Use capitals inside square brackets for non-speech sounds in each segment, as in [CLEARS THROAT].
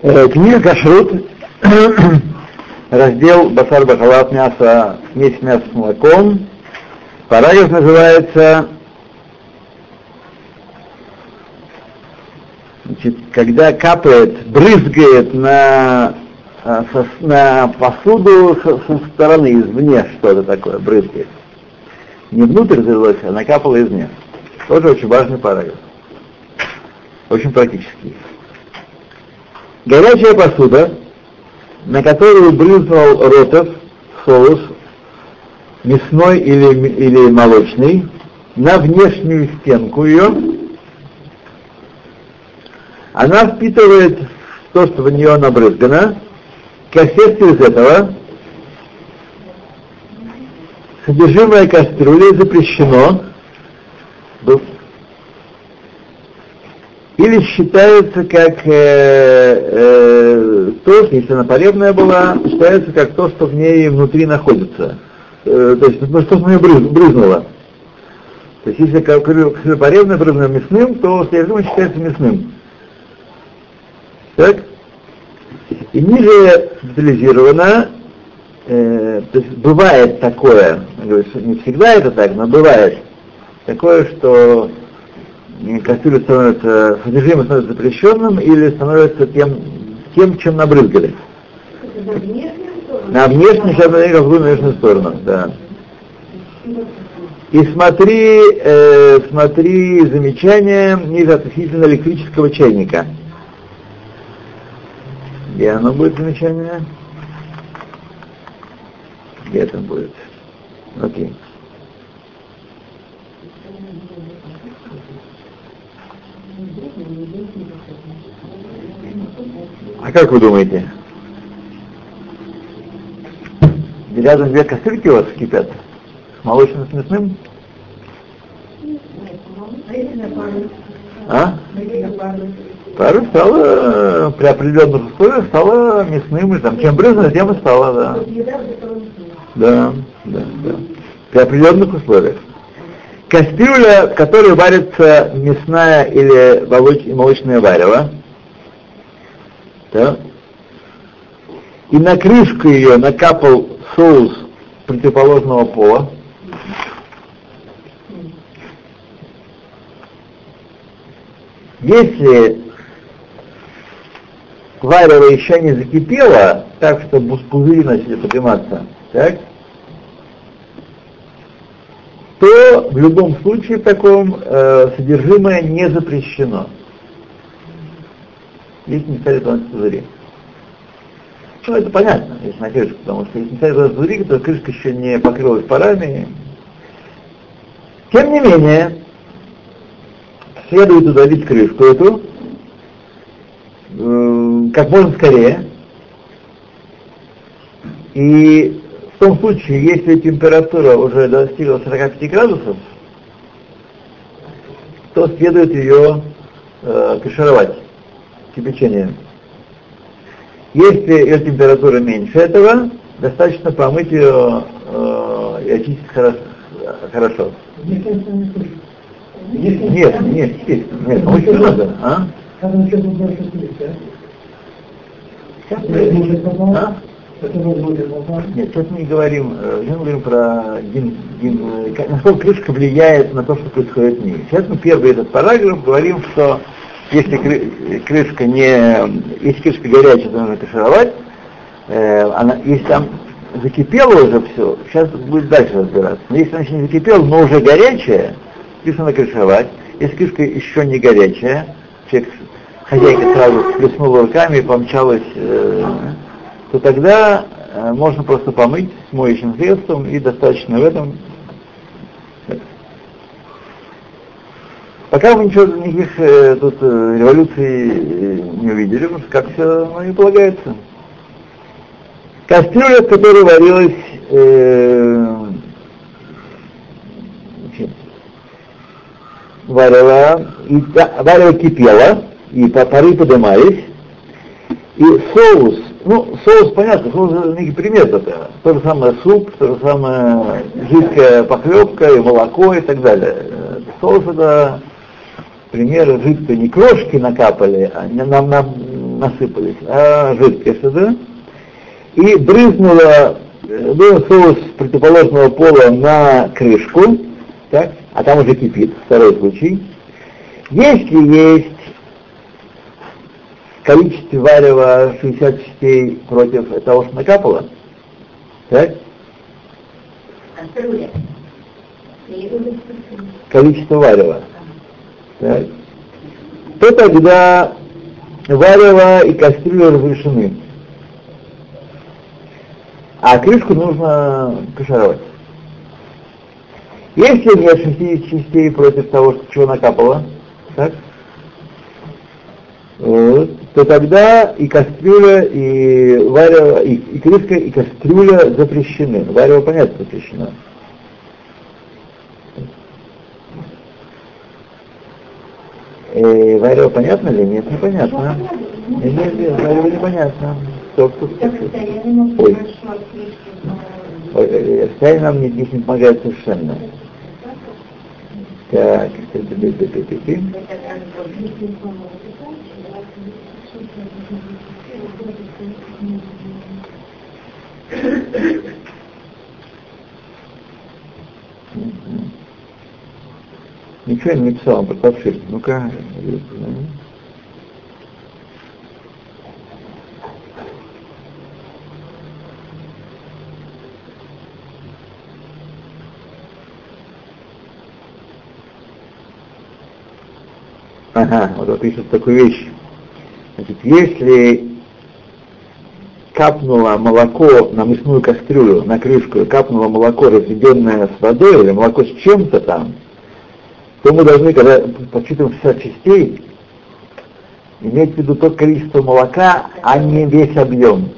Э, Книга Кашрут, [CLEARS THROAT] раздел Басар Бахалат мясо, смесь мяса с молоком. Параграф называется значит, когда капает, брызгает на, а, на посуду со стороны, извне что-то такое, брызгает. Не внутрь залилось, а накапало извне. Тоже очень важный параграф. Очень практический. Горячая посуда, на которую брызнул ротов, соус, мясной или, или молочный, на внешнюю стенку ее, она впитывает то, что в нее набрызгано, кассету из этого, содержимое кастрюли запрещено, или считается как э, э, то, если она поребная была, считается как то, что в ней внутри находится. Э, то есть ну, что в брыз, брызнуло. То есть если как поребное брызнуло мясным, то содержимое считается мясным. Так? И ниже детализировано, э, то есть бывает такое, не всегда это так, но бывает такое, что кастрюля становится, содержимое становится запрещенным или становится тем, тем чем набрызгали. На внешнюю, сейчас на какую внешнюю сторону, да. И смотри, э, смотри замечание ниже относительно электрического чайника. Где оно будет замечание? Где это будет? Окей. А как вы думаете? Рядом две кастрюльки у вас кипят? С молочным с мясным? А? Пару стало при определенных условиях стало мясным, и там чем брызнуло, тем и стало, да. Да, да, да. При определенных условиях. Кастрюля, в которой варится мясная или молочное варево, да, и на крышку ее накапал соус противоположного пола, если варево еще не закипело, так что пузыри начали подниматься, так, то в любом случае в таком э, содержимое не запрещено. Ставят на пузыри. Ну, это понятно, если на крышку, потому что если на пузыри, то крышка еще не покрылась парами. Тем не менее, следует удалить крышку эту э, как можно скорее. И в том случае, если температура уже достигла 45 градусов, то следует ее э, кашировать кипячением. Если ее температура меньше этого, достаточно помыть ее э, и очистить хорошо. хорошо. Нет, нет, нет, нет, нет, очень надо, а? А? Нет, сейчас мы не говорим, э, мы говорим про дин, дин, э, насколько крышка влияет на то, что происходит в ней. Сейчас мы первый этот параграф говорим, что если крышка не, если крышка горячая, то нужно кашировать, э, она, если там закипело уже все, сейчас будет дальше разбираться. Но если она еще не закипела, но уже горячая, крышка надо кашировать. Если крышка еще не горячая, человек, хозяйка сразу плеснула руками и помчалась э, то тогда э, можно просто помыть с моющим средством и достаточно в этом. Пока мы ничего, никаких э, тут э, революций э, не увидели, потому что как все ну, не полагается. Кастрюля, в которой варилась э, варево, и варево кипело, и пары поднимались, и соус ну, соус, понятно, соус некий пример это. То же самое суп, то же самое жидкая похлебка и молоко и так далее. Соус это примеры жидкой, не крошки накапали, а не на, на, насыпались, а жидкость это, и брызнула был соус противоположного пола на крышку, так, а там уже кипит, второй случай. Если есть количество варева 60 частей против того, что накапало, так? Количество варева. Так. То тогда варево и кастрюля разрешены а крышку нужно кашировать. Если нет 60 частей против того, что чего накапало, так, вот, то тогда и кастрюля, и варево, и, и крышка, и кастрюля запрещены. Варево, понятно, запрещено. Э, варево понятно или нет? Непонятно. Нет, нет, варево непонятно. Кто, кто, кто, Ой. Ой, Расстояние нам здесь не помогает совершенно. Так, Ничего я не написал про тапшир. Ну-ка. Ага, вот он пишет такую вещь. Значит, если капнуло молоко на мясную кастрюлю, на крышку, капнуло молоко, разведенное с водой, или молоко с чем-то там, то мы должны, когда подсчитываем 60 частей, иметь в виду то количество молока, а не весь объем.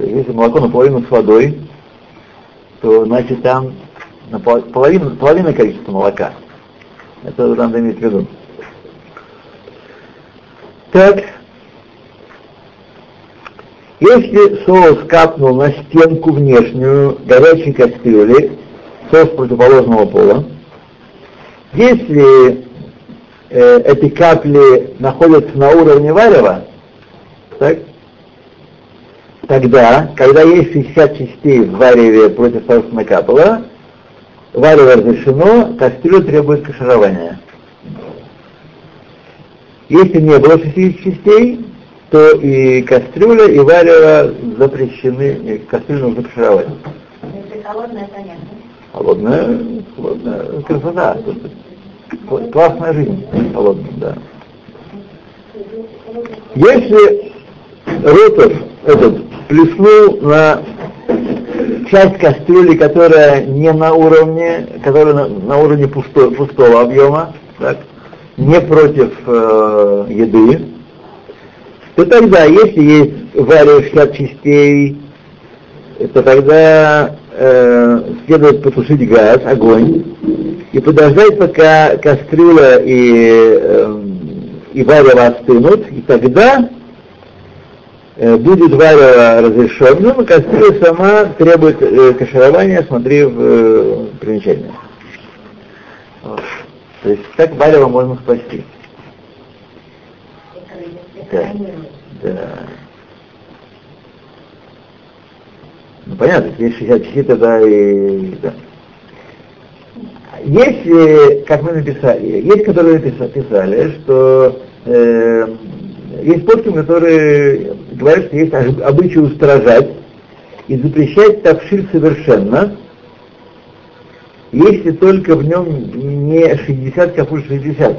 Если молоко наполовину с водой, то значит там половина, половина количества молока. Это надо иметь в виду. Так, если соус капнул на стенку внешнюю горячей кастрюли, соус противоположного пола, если э, эти капли находятся на уровне варева, так, тогда, когда есть 60 частей в вареве против что накапало, варево разрешено, кастрюля требует каширования. Если не было 60 частей, то и кастрюля, и варево запрещены, кастрюлю нужно кашировать. Если холодная, понятно. Холодная, холодная красота. Классная жизнь холодная, да. Если Ротов этот плеснул на часть кастрюли, которая не на уровне, которая на, на уровне пусто, пустого объема, так, не против э, еды, то тогда, если есть 60 частей, то тогда э, следует потушить газ, огонь, и подождать, пока кастрюля и, э, и варево остынут, и тогда Э, будет варево разрешенным, но кастрюля сама требует э, каширования, смотри в э, примечание. Вот. То есть так варево можно спасти. Да. да. Ну понятно, если 60 часов, тогда и... Да. Есть, как мы написали, есть, которые написали, что э, есть подким, которые говорят, что есть обычай устражать и запрещать тавшир совершенно, если только в нем не 60 капуль 60.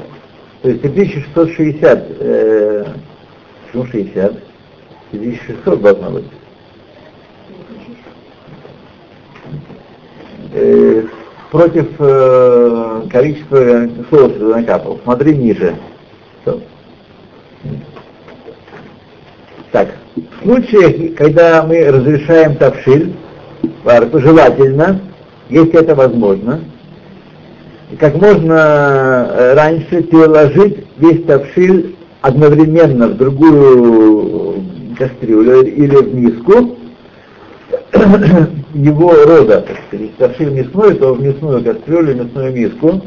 То есть 3660, э, почему 60? 1600 должно быть. Э, против э, количества соуса накапал. Смотри ниже. Так, в случае, когда мы разрешаем тавшиль, желательно, если это возможно, как можно э, раньше переложить весь тавшиль одновременно в другую кастрюлю или в миску его рода, так сказать. Таршиль мясной, то в мясную кастрюлю, мясную миску.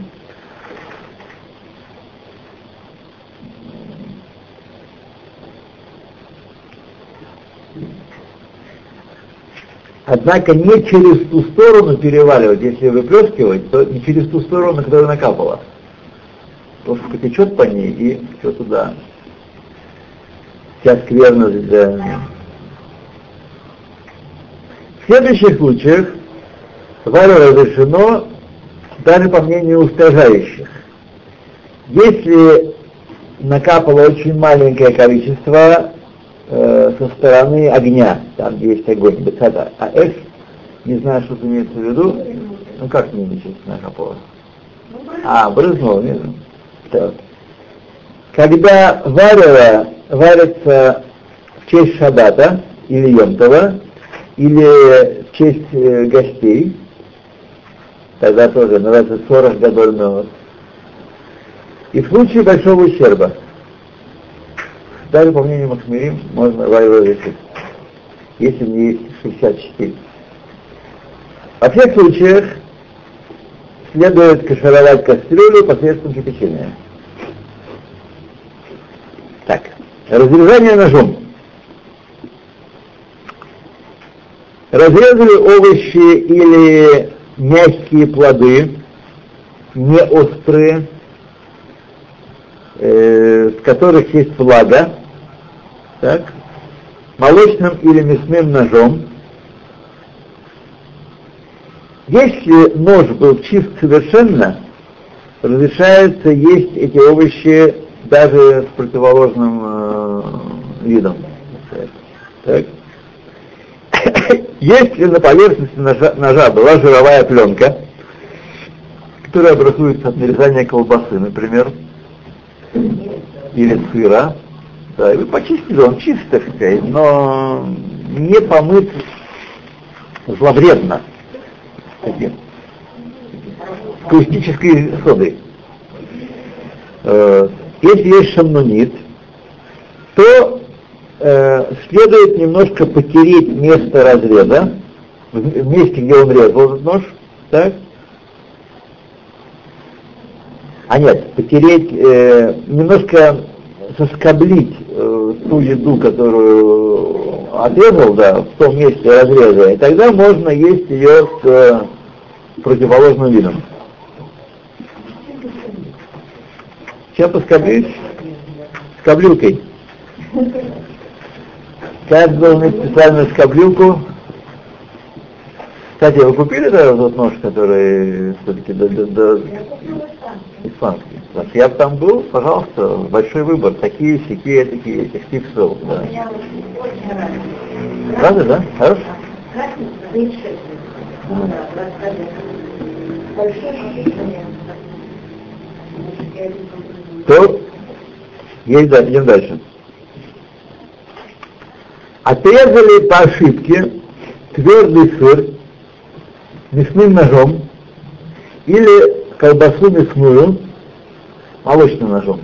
Однако не через ту сторону переваливать, если выплескивать, то не через ту сторону, на которую накапала. Потому что потечет по ней и все туда. Сейчас скверно для в следующих случаях варю разрешено даже по мнению устражающих. Если накапало очень маленькое количество э, со стороны огня, там есть огонь, бецада, а эф, не знаю, что ты имеется в виду, ну как не ничего накапало? А, брызнуло, нет? Когда варево варится в честь шабата или Йомтова, или в честь э, гостей, тогда тоже называется 40 гадоль И в случае большого ущерба, даже по мнению Махмирим, можно варево решить, если не есть 64. Во всех случаях следует кашировать кастрюлю посредством кипячения. Так, разрезание ножом. Разрезали овощи или мягкие плоды, не острые, э, в которых есть влага, так, молочным или мясным ножом. Если нож был чист совершенно, разрешается есть эти овощи даже с противоположным э, видом. Так. Если на поверхности ножа, ножа была жировая пленка, которая образуется от нарезания колбасы, например, или сыра, да, и вы почистили, он чист, сказать, но не помыт зловредно таким содой. Э, если есть шамнунит, то э, следует немножко потереть место разреза, в месте, где он резал этот нож, так? А нет, потереть, э, немножко соскоблить э, ту еду, которую отрезал, да, в том месте разреза, и тогда можно есть ее с э, противоположным видом. Чем поскоблить? Скоблилкой. Как должен иметь специальную скоблилку? Кстати, вы купили да, тот нож, который все-таки до, до, до... испанский? Я там был, пожалуйста, большой выбор, такие, всякие, такие, этих типсов. Да. Правда, да? Хорошо? То идем дальше. Отрезали по ошибке твердый сыр мясным ножом или колбасу мясную молочным ножом.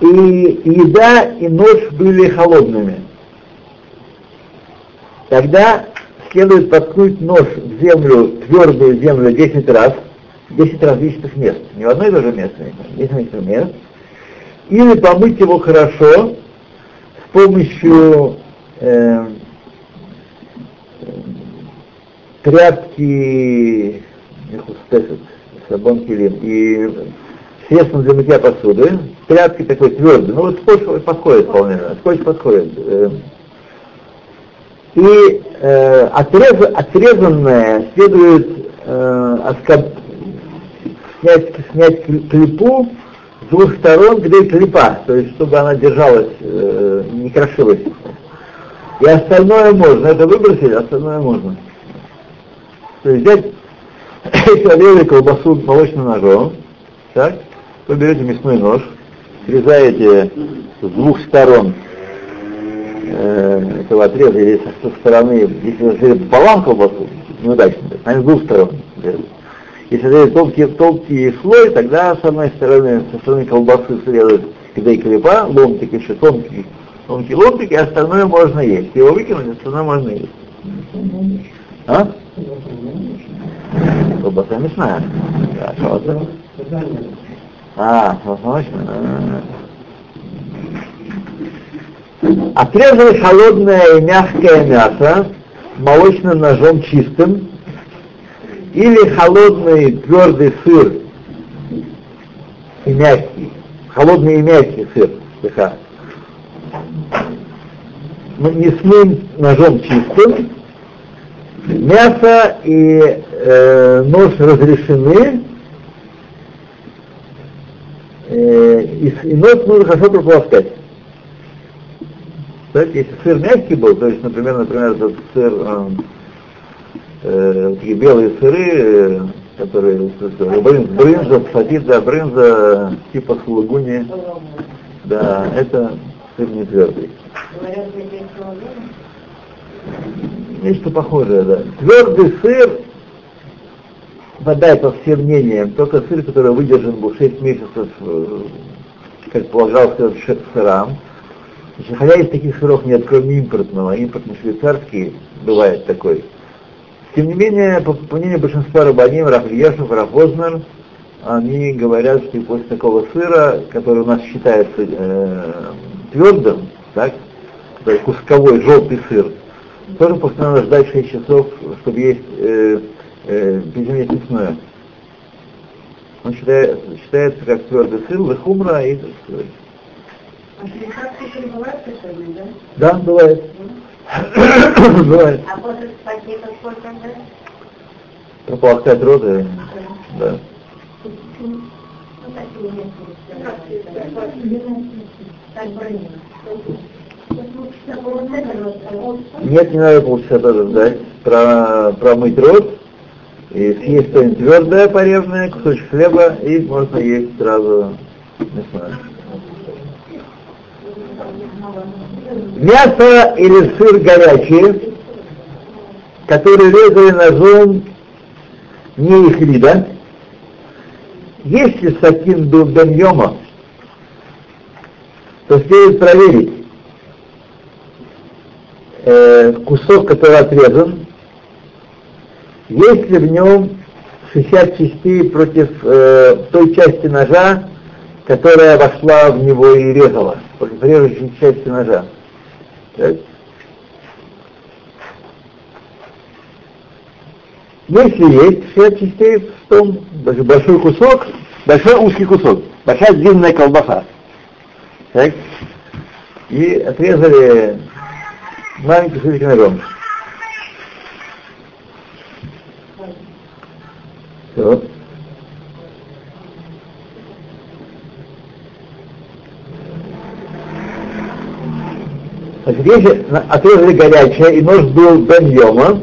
И еда и нож были холодными. Тогда следует воткнуть нож в землю, твердую землю 10 раз, 10 различных мест, не в одно и то же место, 10 различных мест, или помыть его хорошо с помощью э, тряпки, сабон килим, и средством для мытья посуды, тряпки такой твердый, ну вот скотч подходит вполне, скотч подходит, э, и э, отрез, отрезанное следует э, оскоб, снять, снять клипу с двух сторон, где клипа, то есть чтобы она держалась, э, не крошилась. И остальное можно, это выбросить, остальное можно. То есть взять, [COUGHS] если отрезали колбасу молочным ножом, так, вы берете мясной нож, срезаете с двух сторон э, этого отреза или со стороны, если разрезать балан колбасу, неудачно, они с двух сторон Если разрезать тонкий, тонкий слой, тогда с одной стороны, со стороны колбасы срезать когда и клепа, ломтик еще тонкий, тонкий ломтик, и остальное можно есть. Его выкинуть, остальное можно есть. А? Колбаса мясная. Да, колбаса. А, возможно. Отрезали холодное и мягкое мясо молочным ножом чистым, или холодный твердый сыр. И мягкий, холодный и мягкий сыр, слегка, мясным ножом чистым, мясо и э, нож разрешены, э, и, и нож нужно хорошо прополоскать. Знаете, если сыр мягкий был, то есть, например, например, этот сыр, э, э, такие белые сыры, э, которые брынза, брынза, фатида, брынза, типа сулугуни, да, это сыр не твердый. Нечто похожее, да. Твердый сыр попадает по всем мнениям, только сыр, который выдержан был 6 месяцев, э, как полагался сырам. Значит, хотя из таких сыров нет, кроме импортного, импортный швейцарский бывает такой. Тем не менее, по, мнению большинства рабаним, Рафлиешев, Рафознер, они говорят, что после такого сыра, который у нас считается э, твердым, так, кусковой желтый сыр, тоже после надо ждать 6 часов, чтобы есть э, э, мясное. Он считает, считается как твердый сыр, лехумра и А да? Да, бывает. Бывает. А после пакета сколько, да? Прополоскать роды, да. Ну, нет. Не надо полчаса ждать. Про, промыть рот и съесть что-нибудь твердое, порезанное, кусочек хлеба, и можно есть сразу мясное. Мясо или сыр горячий, который резали ножом не их вида, если сакин был бен йома, то следует проверить, э, кусок, который отрезан, есть ли в нем 60 частей против э, той части ножа, которая вошла в него и резала, против режущей части ножа. Если есть 60 частей в том, большой кусок, большой узкий кусок, большая длинная колбаса. Так. И отрезали маленький кусочек ножом. Все. Если отрезали горячее и нож был бен йома,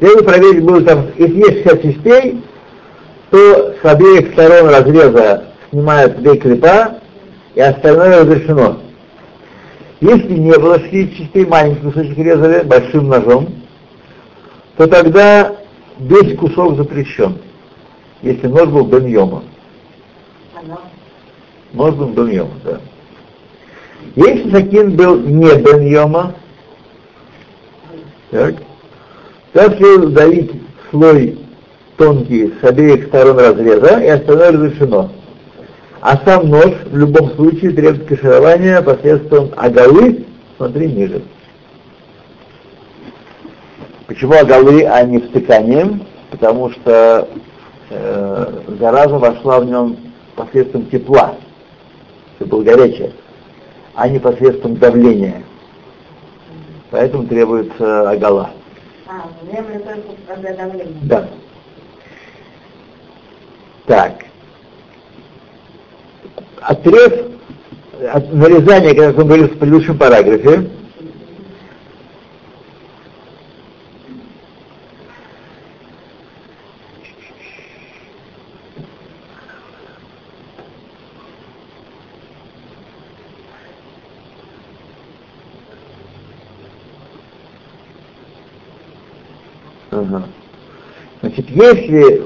если проверить будет там, если есть 60 частей, то с обеих сторон разреза снимают две клепа, и остальное разрешено. Если не было шести частей, маленький кусочек резали большим ножом, то тогда весь кусок запрещен, если нож был бен йома. Нож был бен йома, да. Если сакин был не бен йома, так, то следует давить слой тонкий с обеих сторон разреза, и остальное разрешено. А сам нож в любом случае требует каширования посредством агалы, смотри ниже. Почему агалы, а не втыканием? Потому что э, зараза вошла в нем посредством тепла, это было горячее, а не посредством давления. Поэтому требуется агала. А, землю только для давления. Да. Так отрез, от нарезания, как мы говорили в предыдущем параграфе, Ага. Значит, если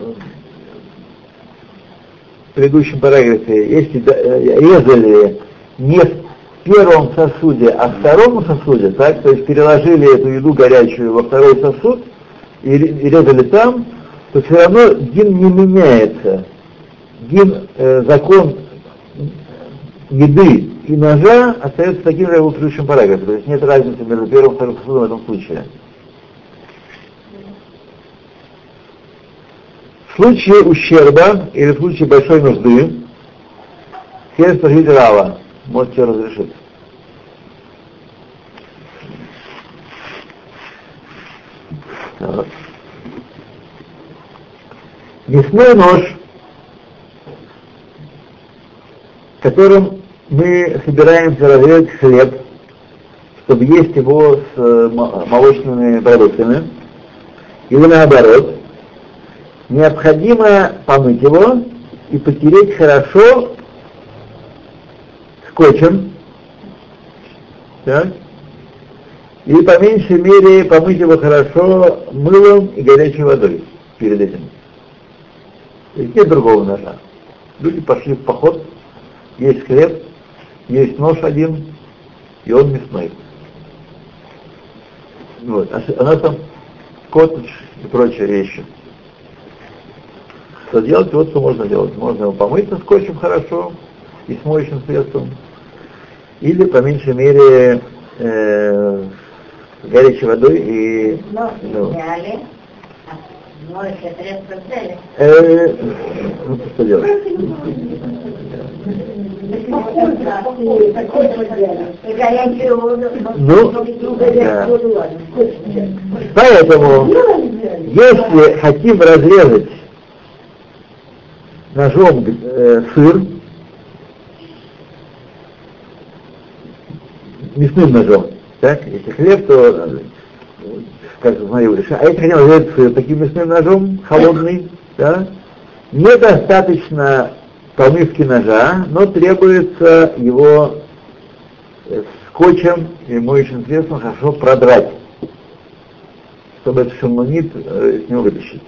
в предыдущем параграфе, если э, резали не в первом сосуде, а в втором сосуде, так, то есть переложили эту еду горячую во второй сосуд и резали там, то все равно дин не меняется. Дин, э, закон еды и ножа остается таким же, как в предыдущем параграфе. То есть нет разницы между первым и вторым сосудом в этом случае. Случае ущерба или в случае большой нужды, все спросить Рава, можете разрешить. Так. Мясной нож, которым мы собираемся разрезать хлеб, чтобы есть его с э, молочными продуктами, или наоборот, необходимо помыть его и потереть хорошо скотчем, так? и по меньшей мере помыть его хорошо мылом и горячей водой перед этим. Есть нет другого ножа. Люди пошли в поход, есть хлеб, есть нож один, и он мясной. Вот. А, а нас там коттедж и прочие вещи. Что делать? Вот что можно делать. Можно его помыть со скотчем хорошо и с моющим средством. Или, по меньшей мере, э, горячей водой и... Но ну, моющее средство взяли. Э, ну, что делать? Ну, да. Поэтому, если хотим разрезать ножом э, сыр, мясным ножом, так, если хлеб, то как смотрю, а если хотим разрезать сыр таким мясным ножом, холодный, да, недостаточно помывки ножа, но требуется его э, скотчем и моющим средством хорошо продрать, чтобы этот шамонит э, с него вытащить.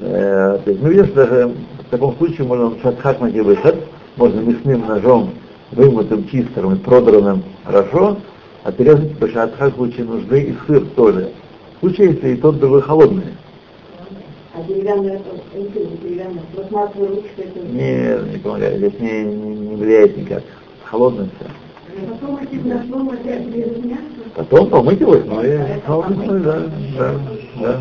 Э, то есть видим, что даже в таком случае можно шатхак найти выход, можно мясным ножом, вымытым, чистым и продранным хорошо, отрезать по шатхак в случае нужды и сыр тоже. В случае, если и тот, и другой холодный. А деревянная, деревянная, пластмассовая ручка это... Не, не помогает, здесь не, не, не влияет никак. Холодное все. Потом помыть его, ну и холодное, да, да, да.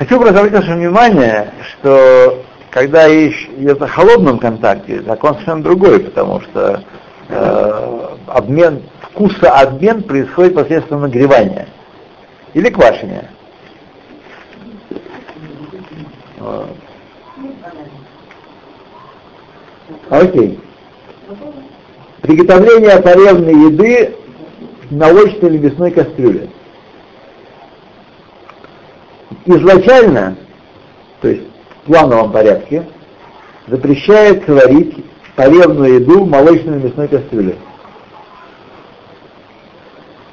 Хочу обратить ваше внимание, что когда идет о холодном контакте, закон совершенно другой, потому что э, обмен, вкусообмен происходит посредством нагревания или квашения. Окей. Приготовление царевной еды в молочной или мясной кастрюле. Изначально, то есть в плановом порядке, запрещается варить царевную еду в молочной мясной кастрюле.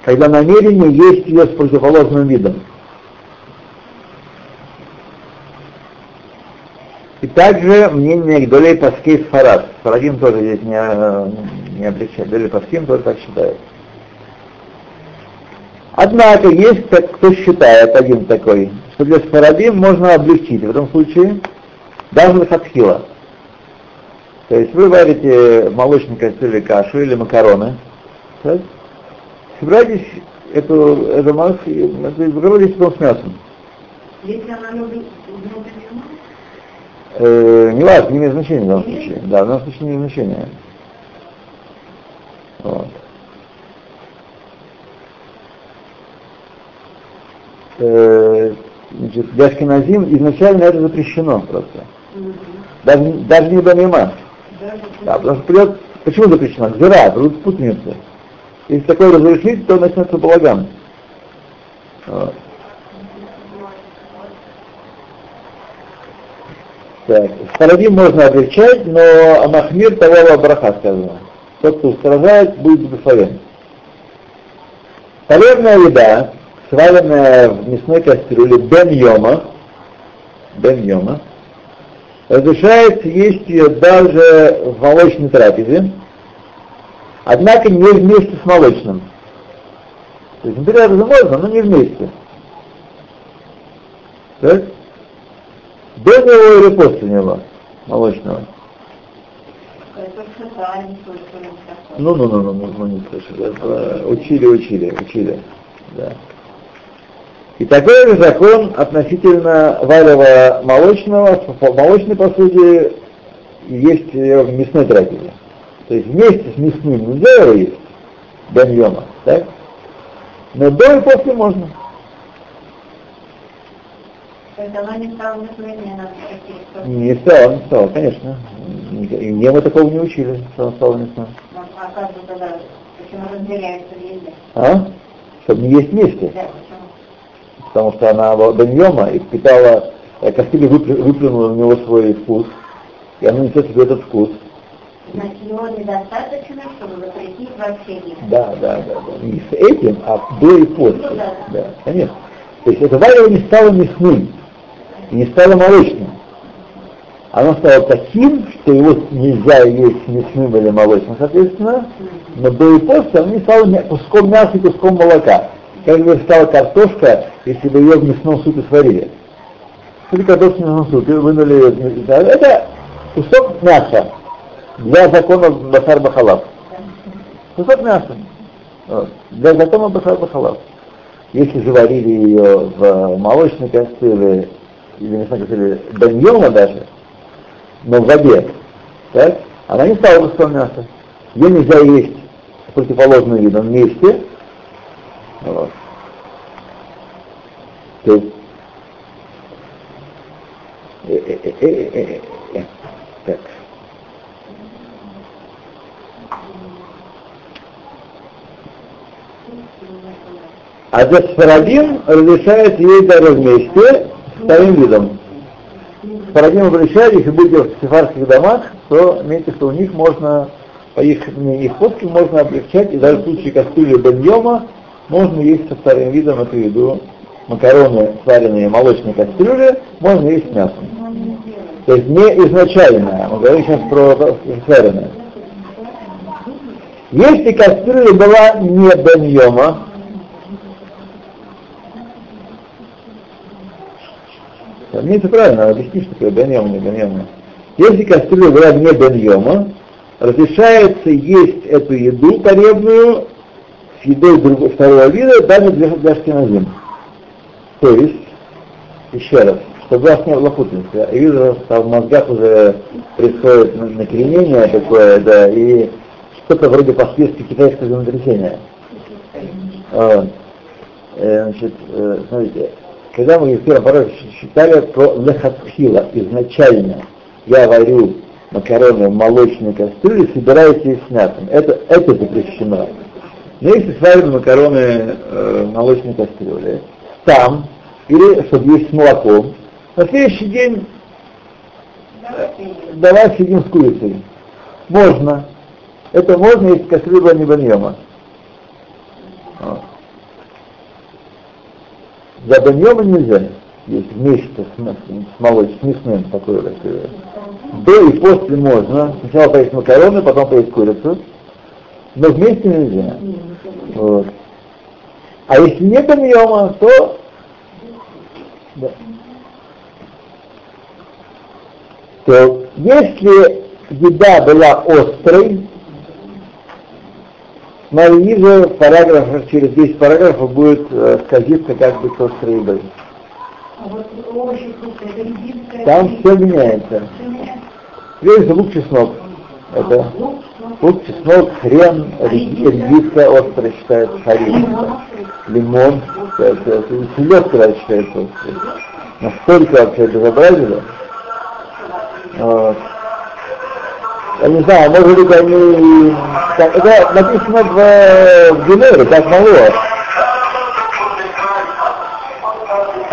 Когда намерение есть ее с противоположным видом. И также мнение Гдолей Паскей Сфарад. Сфарадим тоже здесь не, не облегчает. Гдолей Паским тоже так считает. Однако есть кто считает, один такой, что для Сфарадим можно облегчить. В этом случае даже хатхила. То есть вы варите молочный кастрюле кашу или макароны. Так? Собираетесь эту, эту массу, это, макароны с мясом. Если она любит Э, не важно, не имеет значения в данном случае. Да, в данном случае не имеет значения. Вот. Э, значит, для Ашкеназим изначально это запрещено просто. Даже, даже не Бамима. Да, потому что придет, почему запрещено? Гзира, будут путаницы. Если такое разрешить, то начнется балаган. Вот. Так, Стародим можно облегчать, но Амахмир того браха сказано. Тот, кто устражает, будет благословен. Полезная еда, сваренная в мясной кастрюле бен йома, бен йома, разрешается есть ее даже в молочной трапезе, однако не вместе с молочным. То есть, например, можно, но не вместе. Так? До него или после него молочного? Ну, ну, ну, ну, ну, ну, не слышали. Учили, учили, учили. Да. И такой же закон относительно варева молочного, в молочной посуде есть в мясной трапезе. То есть вместе с мясным нельзя его есть, баньема, так? Но до и после можно. То есть оно не стало мясным, не стало, не стало, конечно. И мне мы такого не учили, что оно стало мясным. Ну, а как же тогда, почему разделяется в еде? А? Чтобы не есть вместе. Да? Потому что она была баньема и впитала, э, выплю- выплюнула в него свой вкус, и она несет себе этот вкус. Значит, его недостаточно, чтобы запретить вообще. Да, да, да, да. Не с этим, а до и после. Ну да. Да, конечно. То есть это варево не стало мясным, не стало молочным. Оно стало таким, что его нельзя есть мясным или молочным, соответственно, но до и после оно не стало куском мяса и куском молока. Как бы стала картошка, если бы ее в мясном супе сварили. Или картошку в мясном супе, вынули ее. из мяса. Это кусок мяса для закона Бахар Бахалав. Кусок мяса. Для закона Бахар Бахалав. Если же варили ее в молочной кастрюле, или мясной кастрюле баньема даже, но в воде, так, она не стала куском мяса. Ее нельзя есть противоположным видом вместе. Вот. То есть, э, э, э, так. А для Сфарадим разрешает есть даже вместе с вторым видом. Сфарадим разрешает, если будете в сефарских домах, то имейте, что у них можно, по их, их фотке можно облегчать, и даже в случае кастрюли баньема можно есть со вторым видом, эту еду, макароны, сваренные в молочной кастрюле, можно есть с мясом. То есть не изначально, мы говорим сейчас про сваренное. Если кастрюля была не баньема, Мне это правильно, объясни, что такое баньема, не баньема. Если кастрюля была не баньема, разрешается есть эту еду поребную с едой другого, второго вида, даже для, для шкиназим. То есть, еще раз, чтобы вас не было путаницы, я вижу, что в мозгах уже происходит накренение такое, да, и что-то вроде последствий китайского землетрясения. Вот. Э, Значит, э, смотрите, когда мы в первом параграфе считали про лехатхила, изначально я варю макароны в молочной кастрюле, собираюсь есть с мясом. Это, это запрещено. Но если сварим макароны э, в молочной кастрюле, там, или чтобы есть с молоком, на следующий день э, давай сидим с курицей. Можно. Это можно, если кастрюля была не баньема. За баньема нельзя есть вместе с, с молочным, с мясным такое кастрюле. До и после можно. Сначала поесть макароны, потом поесть курицу. Но вместе нельзя. Вот. А если не баньема, то да. то если еда была острой, смотри, ниже параграф, через 10 параграфов будет э, сказиться как бы с острой едой. А вот овощи, фрукты, это редиска. Там все меняется. Прежде лук чеснок. Это Лук, чеснок, хрен, редиска острая считается, харин. лимон. Селедка считается острой. Настолько вообще безобразие. Вот. Я не знаю, может быть они... Это написано в, в Генере, так мало.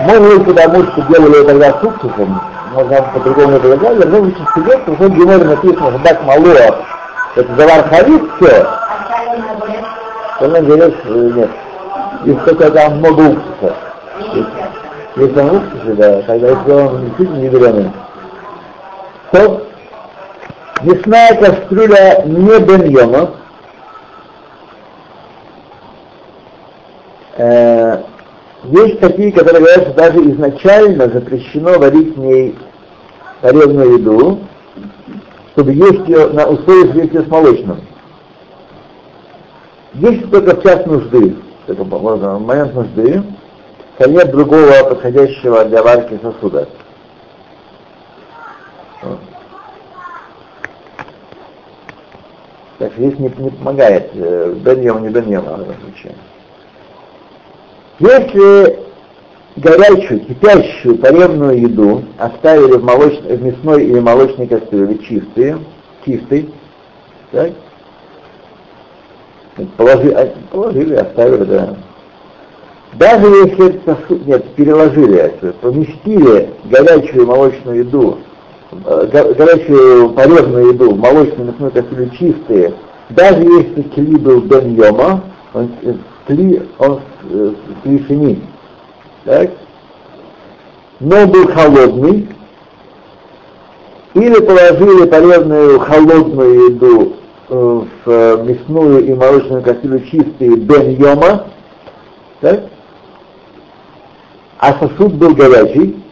Может быть, потому что делали тогда с уксусом, можно по-другому это делали, но лучше сидеть, потому что Генере написано, что так мало. Это завар харит, все. А огурец э, нет. Если только там много уксуса. Если он уксус, да, тогда если он действительно не зеленый. То мясная кастрюля не беньема. Э, есть такие, которые говорят, что даже изначально запрещено варить в ней порезную еду, чтобы есть ее на условиях есть ее с молочным. Если только в час нужды, только можно в момент нужды, то нет другого подходящего для варки сосуда. Так что здесь не, не помогает э, бен не бен в этом случае. Если горячую, кипящую поревную еду оставили в, молоч... в мясной или молочной кастрюле чистые, чистый, так, положили, а, положили, оставили, да. Даже если сосуд, нет, переложили, поместили горячую молочную еду, э, горячую порезанную еду в молочную мясную кастрюлю чистые, даже если кли был бен он, э, кли, он э, с так? но был холодный, или положили полезную холодную еду в мясную и молочную кастрюлю чистые бен йома, так? а сосуд был горячий,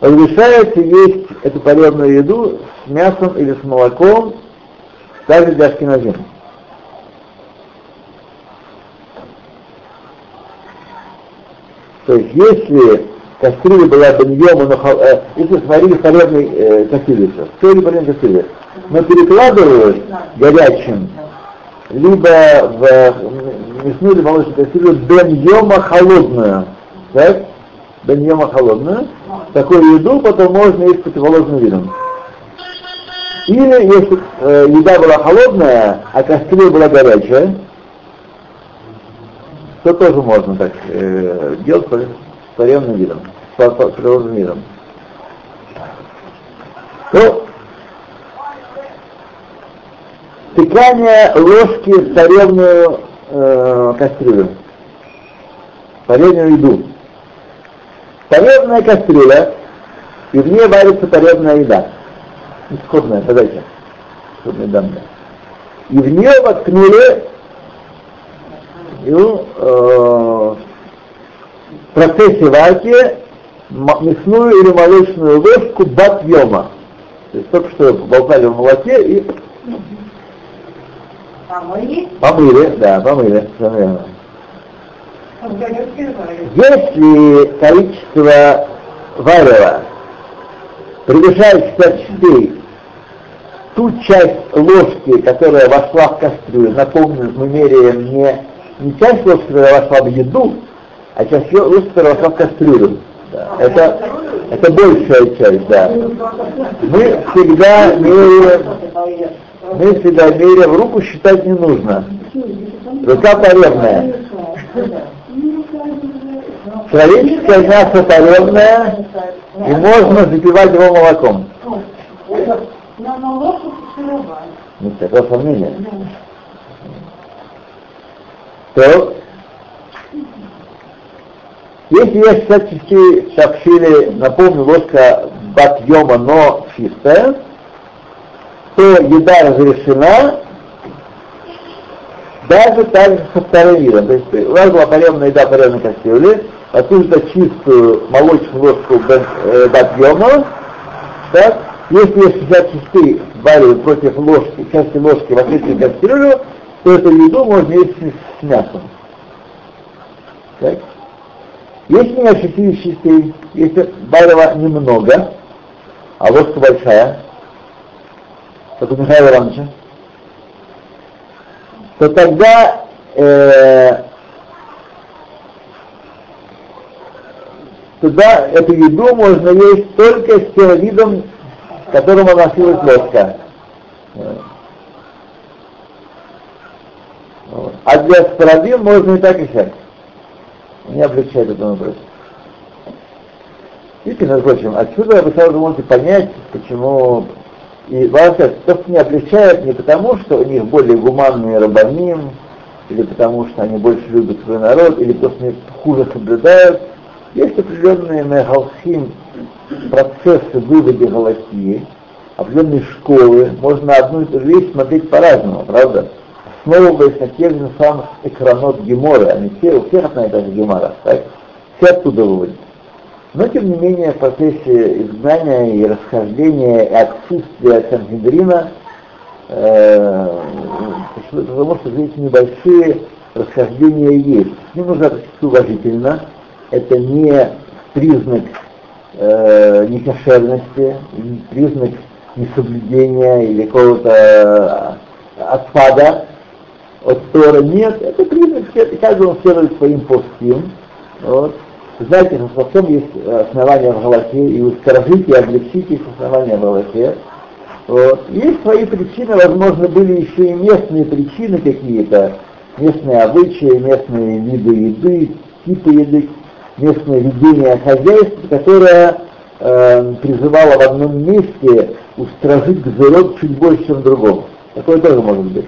разрешается есть эту полезную еду с мясом или с молоком, даже для ашкеназим. То есть если кастрюля была беньема, но, э, если сварили полезной э, кастрюле, все или полезной кастрюле, но перекладывалось горячим, либо в мясную или молочную кастрюлю беньема холодную, так? Беньема холодную, такую еду потом можно есть противоположным видом. Или если э, еда была холодная, а кастрюля была горячая, то тоже можно так э, делать с паренным видом, с природным видом. То стекание ложки в царевную э, кастрюлю, царевную еду. Тарелная кастрюля, и в ней варится тарелная еда. Исходная задача. Исходные данные. И в нее воткнули э, в процессе варки мясную или молочную ложку батьема. То есть только что болтали в молоке и Помыли? Помыли, да, помыли, все Если количество варева превышает 64 ту часть ложки, которая вошла в кастрюлю, напомню, мы меряем не, не часть которая вошла в еду, а часть которая вошла в кастрюлю. Да. Это, это большая часть, да. Мы всегда меряем, мы всегда меряем, руку считать не нужно. Рука поревная. Человеческое мясо поревное, и можно запивать его молоком. Нет такого сомнения. То, если есть всячески сообщили, напомню, ложка батьема, но чистая, то еда разрешена. Даже так же со вторым видом. То есть у нас была порезанная еда порезанной кастрюли, оттуда чистую молочную ложку э, батьема, так, если есть 60 частей варивают против ложки, части ложки в ответственную кастрюлю, то эту еду можно есть с мясом. Так? Если нет 60 частей, если варева немного, а ложка большая, как у Михаила Ивановича, то тогда э, тогда эту еду можно есть только с тем видом которому носилась А для спарадим можно и так и сяк. Не облегчает этот вопрос. Видите, между прочим, отсюда вы сразу можете понять, почему и вообще, то, что не облегчает не потому, что у них более гуманные рабаним, или потому, что они больше любят свой народ, или что они хуже соблюдают. Есть определенные мегалхим процессы вывода галахии, определенные школы, можно одну и ту же вещь смотреть по-разному, правда? Основываясь на тех же самых экранот Геморы, они все, у всех одна и та же Гемора, так? Все оттуда выводят. Но, тем не менее, в процессе изгнания и расхождения и отсутствия Санхедрина, э, потому что здесь небольшие расхождения есть. К ним нужно относиться уважительно. Это не признак э, некошерности, признак несоблюдения или какого-то отпада от Тора. Нет, это признак, каждый он следует своим постим. Вот. Знаете, что во всем есть основания в Галахе, и ускорожите, и облегчите их основания в Галахе. Вот. Есть свои причины, возможно, были еще и местные причины какие-то, местные обычаи, местные виды еды, типы еды, местное ведение хозяйства, которое э, призывало в одном месте устражить гзерот чуть больше, чем в другом. Такое тоже может быть.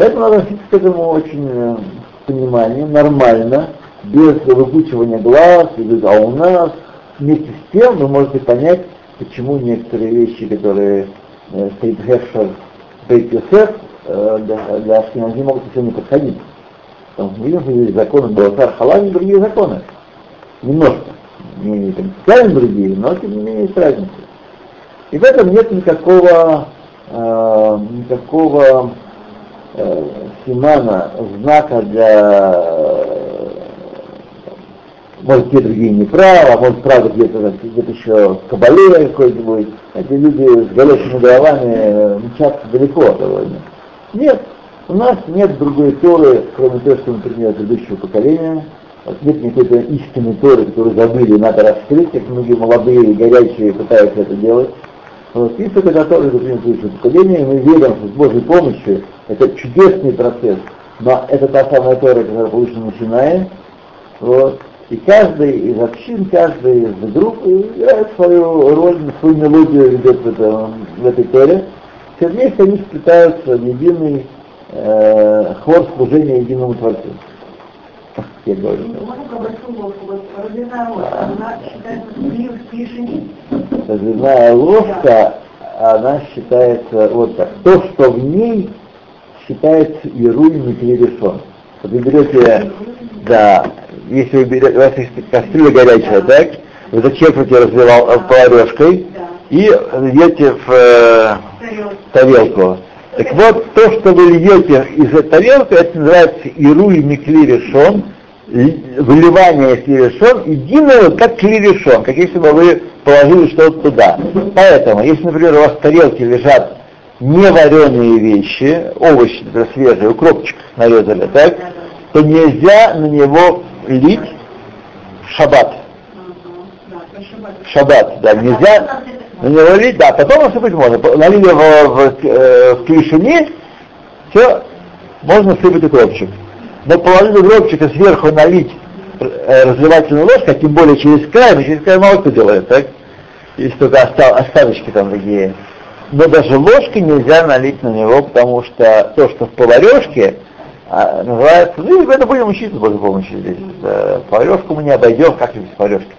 Поэтому надо относиться к этому очень э, пониманием, нормально, без выпучивания глаз, а у нас вместе с тем вы можете понять, почему некоторые вещи, которые э, стоит Гешер Бейт Йосеф, э, для, для могут совсем не подходить. Потому что видим, что есть законы Баласар Халам и другие законы. Немножко. Не принципиально другие, но тем не менее есть разница. И в этом нет никакого, э, никакого э, симана, знака для может, где другие неправы, а может, правда где-то где еще в Кабале какой-нибудь. Эти люди с горящими головами мчатся далеко довольно. Нет, у нас нет другой Торы, кроме того, что мы приняли предыдущего поколения. Вот нет никакой истинной Торы, которую забыли, надо раскрыть, как многие молодые и горячие пытаются это делать. Тора, которую приняли предыдущего поколения, и мы верим, что с Божьей помощью это чудесный процесс, но это та самая Тора, которая получена начиная. Вот. И каждый из общин, каждый из групп играет свою роль, свою мелодию ведет в, этом, в этой торе. Все вместе они сплетаются в единый э, хор служения единому Творцу. Я говорю. Разливная ложка, она считается вот так. То, что в ней считается Ируй Микриришон. Вот вы берете, да, если вы берете, у вас есть кастрюля горячая, так, вы зачерпываете разливал поварешкой и льете в э, тарелку. Так вот, то, что вы льете из тарелки, это называется иру и микли решон, выливание из решон, единое, как клирешон, как если бы вы положили что-то туда. Поэтому, если, например, у вас в тарелке лежат не вареные вещи, овощи, например, свежие, укропчик нарезали, так, то нельзя на него лить в шаббат. В шаббат, да, нельзя на него лить, да, потом насыпать можно. Налили в, в, э, в клишине, все, можно сыпать укропчик. Но положить укропчик и сверху налить э, разливательную ложку, а тем более через край, но через край мало кто делает, так? Если только остал, остаточки там такие. Но даже ложкой нельзя налить на него, потому что то, что в поварешке, а, называется, ну, это будем учиться с Божьей помощью здесь. Поварешку мы не обойдем, как без поварешки.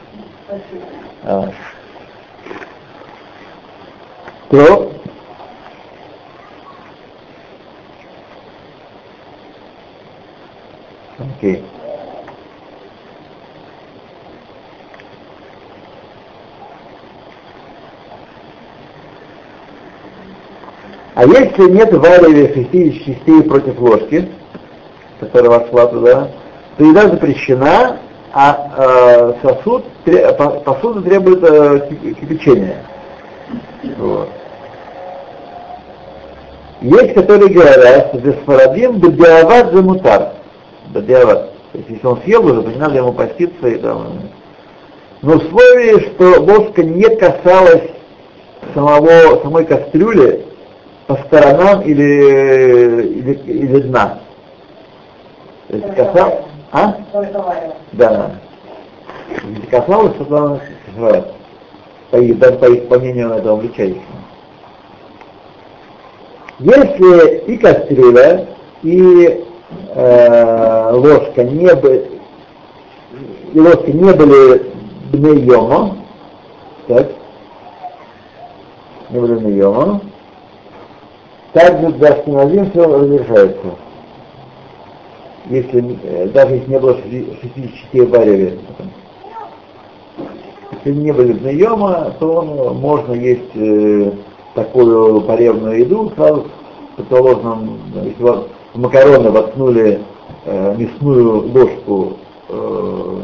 А. То Окей. А если нет варивия шести частей против ложки, которая вошла туда, то еда запрещена, а э, сосуд, посуда требует э, кипячения. Вот. Есть, которые говорят, что здесь фарадим бадиават за мутар. Бадиават. То есть, если он съел уже, то не надо ему поститься и там. Но условие, что ложка не касалась самого, самой кастрюли по сторонам или, или, или дна. То есть касал... А? Да. Касалось, то она по их, по их по мнению этого увлечающего. Если и кастрюля, и э, ложка не были, и ложки не были бнейома, так, не были бнейома, также для Ашкеназим все разрешается если, э, даже если не было 60 барелей. Если не были Йома, то можно есть э, такую поревную еду сразу с предположенным, если вас в макароны воткнули э, мясную ложку э,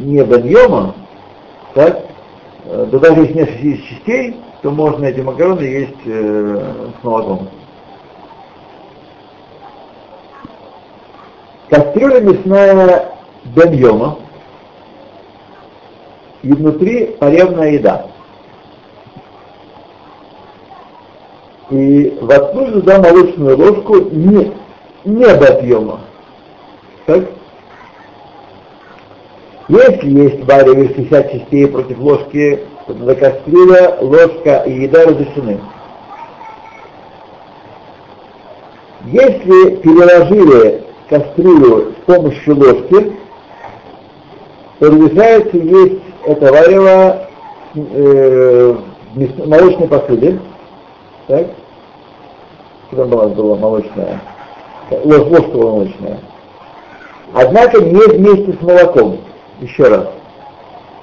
не беньома, так, э, да даже если шести частей, то можно эти макароны есть э, с молоком. Кастрюля мясная беньома, и внутри поревная еда. И воткнуть туда молочную ложку не, не до объема. Так? Если есть варево 60 частей против ложки, то на кастрюля, ложка и еда разрешены. Если переложили кастрюлю с помощью ложки, то разрешается есть это варево э, в молочной посуде. Так? Что там была, была молочная? Ложь, ложка молочная. Однако не вместе с молоком. Еще раз.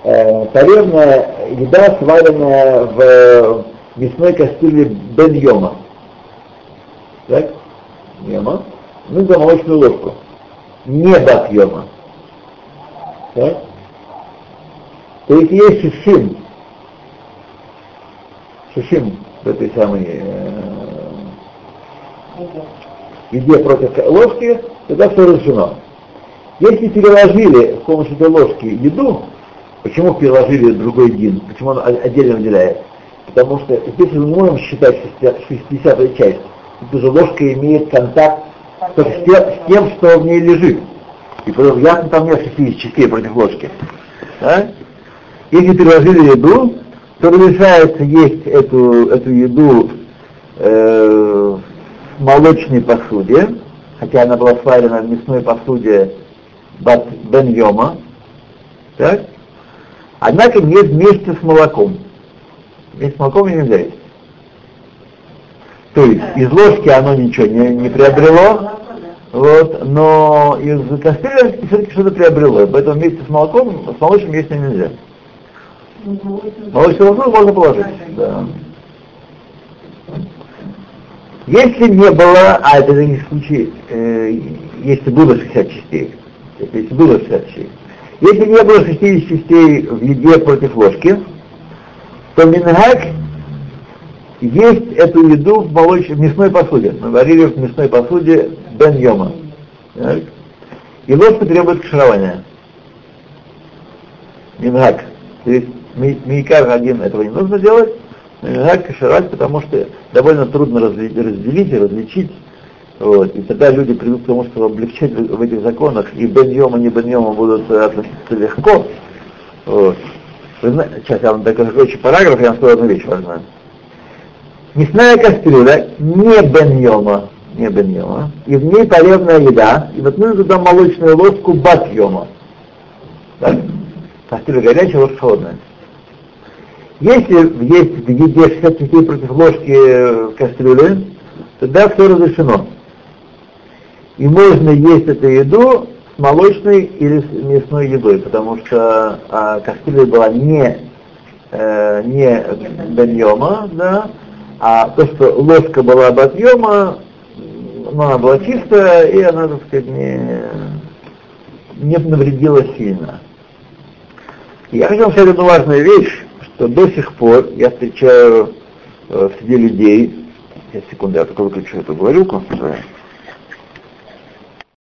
Э, еда, сваренная в мясной кастрюле бен-йома. Так? Йома. Ну, за молочную ложку. Не бат йома. Так? То есть есть шишим, шишим в этой самой э, еде против ложки, тогда все разрешено. Если переложили с помощью этой ложки еду, почему переложили другой дин, почему он отдельно выделяет? Потому что здесь мы можем считать 60 часть, потому что ложка имеет контакт с тем, с тем, что в ней лежит. И потом ясно там нет 60 частей против ложки. Да? Если переложили еду, разрешается есть эту, эту еду э, в молочной посуде, хотя она была сварена в мясной посуде бат бен йома, так? Однако не вместе с молоком. Вместе с молоком нельзя есть. То есть из ложки оно ничего не, не приобрело, вот, но из кастрюли все-таки что-то приобрело, поэтому вместе с молоком, с молочным есть нельзя. Молочную воду можно положить. Да. Если не было, а это не случай, э, если было 60 частей, если было 60 частей, если не было 60 частей в еде против ложки, то мингак есть эту еду в молочной, в мясной посуде. Мы варили в мясной посуде бен йома. И ложка требует каширования. Мингак. То есть Мейкар один этого не нужно делать, но Мингак кашировать, потому что довольно трудно разделить и различить. Вот. И тогда люди придут к тому, чтобы облегчать в этих законах, и бен йома, не бен йома будут относиться легко. Вот. Сейчас я вам докажу следующий параграф, я вам скажу одну вещь важную. Мясная кастрюля не бен йома, не бен йома, и в ней полезная еда, и вот нужно туда молочную ложку бат. Так? Кастрюля горячая, ложка холодная. Если есть в еде 60 частей против ложки в кастрюле, тогда все разрешено. И можно есть эту еду с молочной или с мясной едой, потому что а, кастрюля была не, э, не беньома, да, а то, что ложка была батьема, но она была чистая, и она, так сказать, не, не навредила сильно. Я хочу сказать одну важную вещь, что до сих пор я встречаю э, среди людей, сейчас секунду, я только выключу эту говорилку,